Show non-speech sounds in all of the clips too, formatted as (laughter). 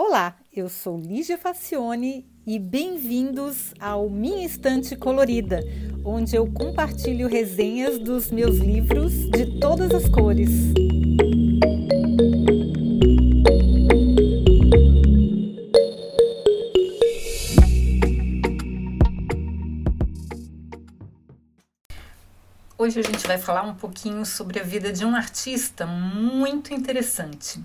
Olá, eu sou Lígia Facione e bem-vindos ao Minha Estante Colorida, onde eu compartilho resenhas dos meus livros de todas as cores. Hoje a gente vai falar um pouquinho sobre a vida de um artista muito interessante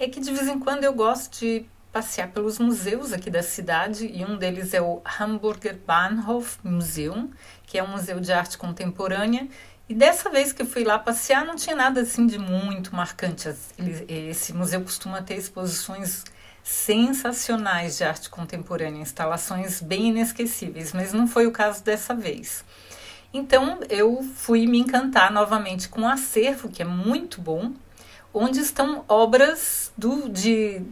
é que de vez em quando eu gosto de passear pelos museus aqui da cidade e um deles é o Hamburger Bahnhof Museum, que é um museu de arte contemporânea. E dessa vez que eu fui lá passear, não tinha nada assim de muito marcante. Esse museu costuma ter exposições sensacionais de arte contemporânea, instalações bem inesquecíveis, mas não foi o caso dessa vez. Então eu fui me encantar novamente com o acervo, que é muito bom, onde estão obras do, de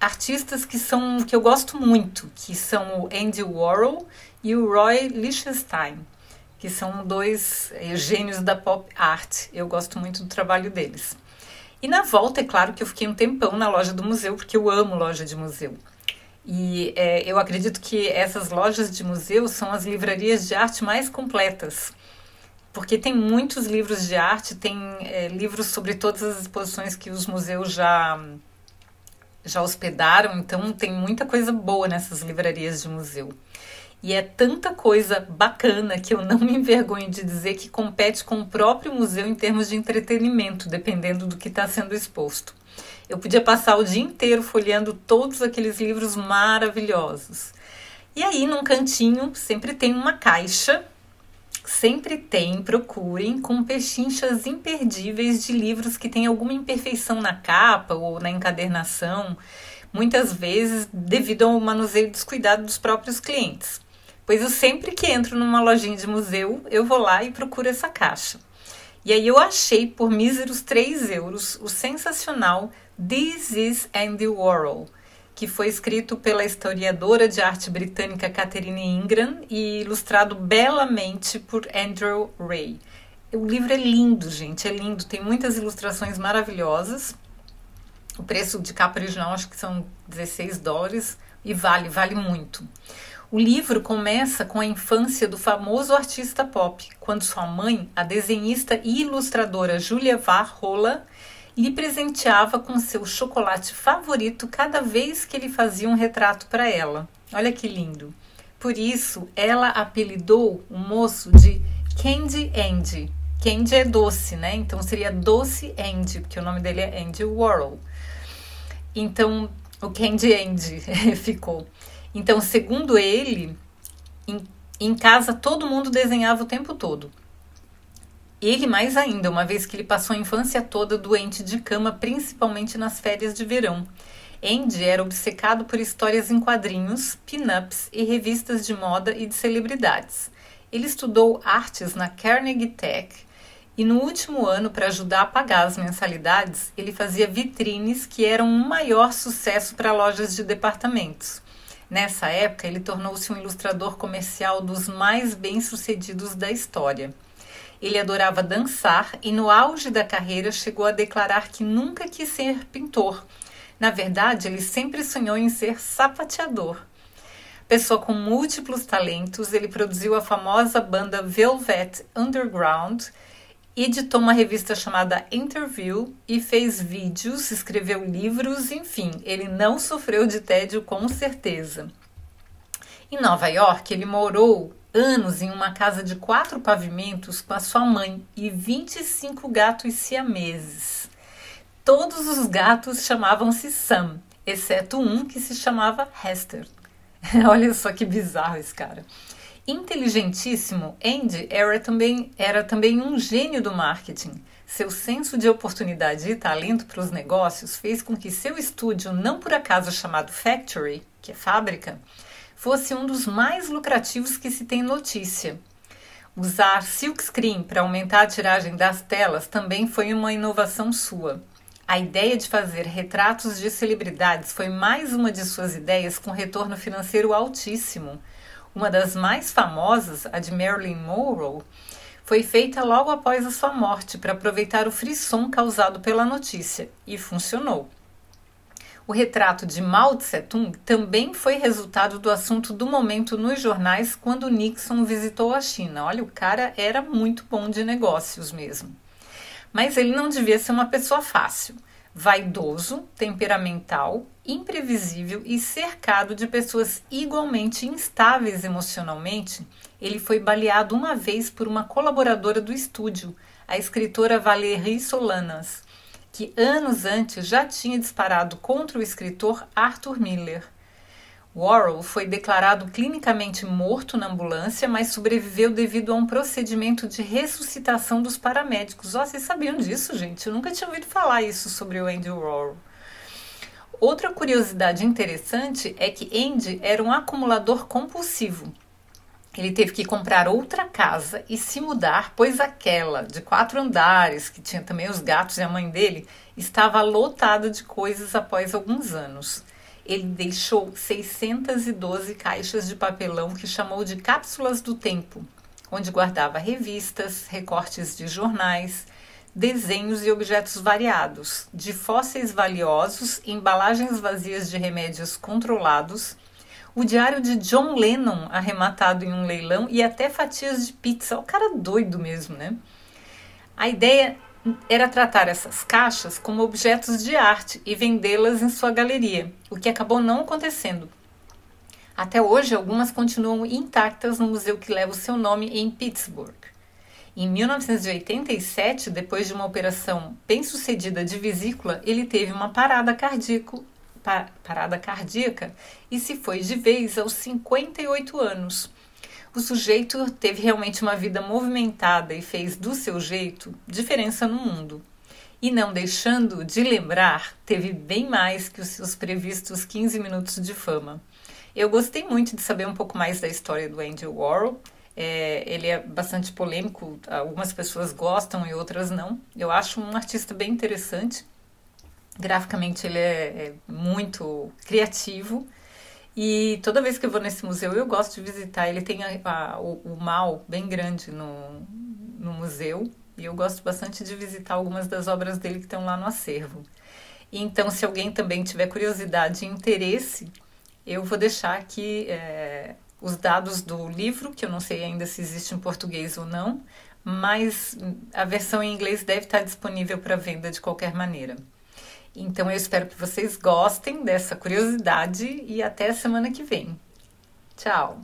artistas que são que eu gosto muito, que são o Andy Warhol e o Roy Lichtenstein, que são dois gênios da pop art. Eu gosto muito do trabalho deles. E na volta, é claro que eu fiquei um tempão na loja do museu, porque eu amo loja de museu. E é, eu acredito que essas lojas de museu são as livrarias de arte mais completas porque tem muitos livros de arte, tem é, livros sobre todas as exposições que os museus já já hospedaram, então tem muita coisa boa nessas livrarias de museu. E é tanta coisa bacana que eu não (laughs) me envergonho de dizer que compete com o próprio museu em termos de entretenimento, dependendo do que está sendo exposto. Eu podia passar o dia inteiro folheando todos aqueles livros maravilhosos. E aí, num cantinho, sempre tem uma caixa Sempre tem, procurem, com pechinchas imperdíveis de livros que têm alguma imperfeição na capa ou na encadernação, muitas vezes devido ao manuseio descuidado dos próprios clientes. Pois eu sempre que entro numa lojinha de museu, eu vou lá e procuro essa caixa. E aí eu achei por míseros 3 euros o sensacional This is Andy Warhol, que foi escrito pela historiadora de arte britânica Catherine Ingram e ilustrado belamente por Andrew Ray. O livro é lindo, gente, é lindo, tem muitas ilustrações maravilhosas. O preço de capa original acho que são 16 dólares e vale, vale muito. O livro começa com a infância do famoso artista pop, quando sua mãe, a desenhista e ilustradora Julia Varrola, lhe presenteava com seu chocolate favorito cada vez que ele fazia um retrato para ela. Olha que lindo! Por isso, ela apelidou o moço de Candy Andy. Candy é doce, né? Então seria Doce Andy, porque o nome dele é Andy Warhol. Então, o Candy Andy (laughs) ficou. Então, segundo ele, em, em casa todo mundo desenhava o tempo todo. Ele mais ainda, uma vez que ele passou a infância toda doente de cama, principalmente nas férias de verão. Andy era obcecado por histórias em quadrinhos, pin-ups e revistas de moda e de celebridades. Ele estudou artes na Carnegie Tech e no último ano, para ajudar a pagar as mensalidades, ele fazia vitrines que eram um maior sucesso para lojas de departamentos. Nessa época, ele tornou-se um ilustrador comercial dos mais bem-sucedidos da história. Ele adorava dançar e, no auge da carreira, chegou a declarar que nunca quis ser pintor. Na verdade, ele sempre sonhou em ser sapateador. Pessoa com múltiplos talentos, ele produziu a famosa banda Velvet Underground, editou uma revista chamada Interview e fez vídeos, escreveu livros, enfim, ele não sofreu de tédio com certeza. Em Nova York, ele morou anos em uma casa de quatro pavimentos com a sua mãe e 25 gatos siameses. Todos os gatos chamavam-se Sam, exceto um que se chamava Hester. (laughs) Olha só que bizarro esse cara. Inteligentíssimo, Andy era também, era também um gênio do marketing. Seu senso de oportunidade e talento para os negócios fez com que seu estúdio, não por acaso chamado Factory, que é fábrica, fosse um dos mais lucrativos que se tem notícia. Usar silkscreen para aumentar a tiragem das telas também foi uma inovação sua. A ideia de fazer retratos de celebridades foi mais uma de suas ideias com retorno financeiro altíssimo. Uma das mais famosas, a de Marilyn Monroe, foi feita logo após a sua morte para aproveitar o frisson causado pela notícia e funcionou. O retrato de Mao Tse-tung também foi resultado do assunto do momento nos jornais quando Nixon visitou a China. Olha, o cara era muito bom de negócios mesmo. Mas ele não devia ser uma pessoa fácil. Vaidoso, temperamental, imprevisível e cercado de pessoas igualmente instáveis emocionalmente, ele foi baleado uma vez por uma colaboradora do estúdio, a escritora Valérie Solanas que anos antes já tinha disparado contra o escritor Arthur Miller. Worrell foi declarado clinicamente morto na ambulância, mas sobreviveu devido a um procedimento de ressuscitação dos paramédicos. Oh, vocês sabiam disso, gente? Eu nunca tinha ouvido falar isso sobre o Andy Worrell. Outra curiosidade interessante é que Andy era um acumulador compulsivo. Ele teve que comprar outra casa e se mudar, pois aquela de quatro andares, que tinha também os gatos e a mãe dele, estava lotada de coisas após alguns anos. Ele deixou 612 caixas de papelão que chamou de cápsulas do tempo, onde guardava revistas, recortes de jornais, desenhos e objetos variados, de fósseis valiosos, embalagens vazias de remédios controlados o diário de John Lennon arrematado em um leilão e até fatias de pizza. O cara doido mesmo, né? A ideia era tratar essas caixas como objetos de arte e vendê-las em sua galeria, o que acabou não acontecendo. Até hoje, algumas continuam intactas no museu que leva o seu nome em Pittsburgh. Em 1987, depois de uma operação bem-sucedida de vesícula, ele teve uma parada cardíaca parada cardíaca e se foi de vez aos 58 anos. O sujeito teve realmente uma vida movimentada e fez do seu jeito diferença no mundo. E não deixando de lembrar, teve bem mais que os seus previstos 15 minutos de fama. Eu gostei muito de saber um pouco mais da história do Andy Warhol. É, ele é bastante polêmico, algumas pessoas gostam e outras não. Eu acho um artista bem interessante Graficamente ele é, é muito criativo. E toda vez que eu vou nesse museu, eu gosto de visitar. Ele tem a, a, o, o mal bem grande no, no museu. E eu gosto bastante de visitar algumas das obras dele que estão lá no acervo. Então, se alguém também tiver curiosidade e interesse, eu vou deixar aqui é, os dados do livro, que eu não sei ainda se existe em português ou não, mas a versão em inglês deve estar disponível para venda de qualquer maneira. Então eu espero que vocês gostem dessa curiosidade e até a semana que vem. Tchau!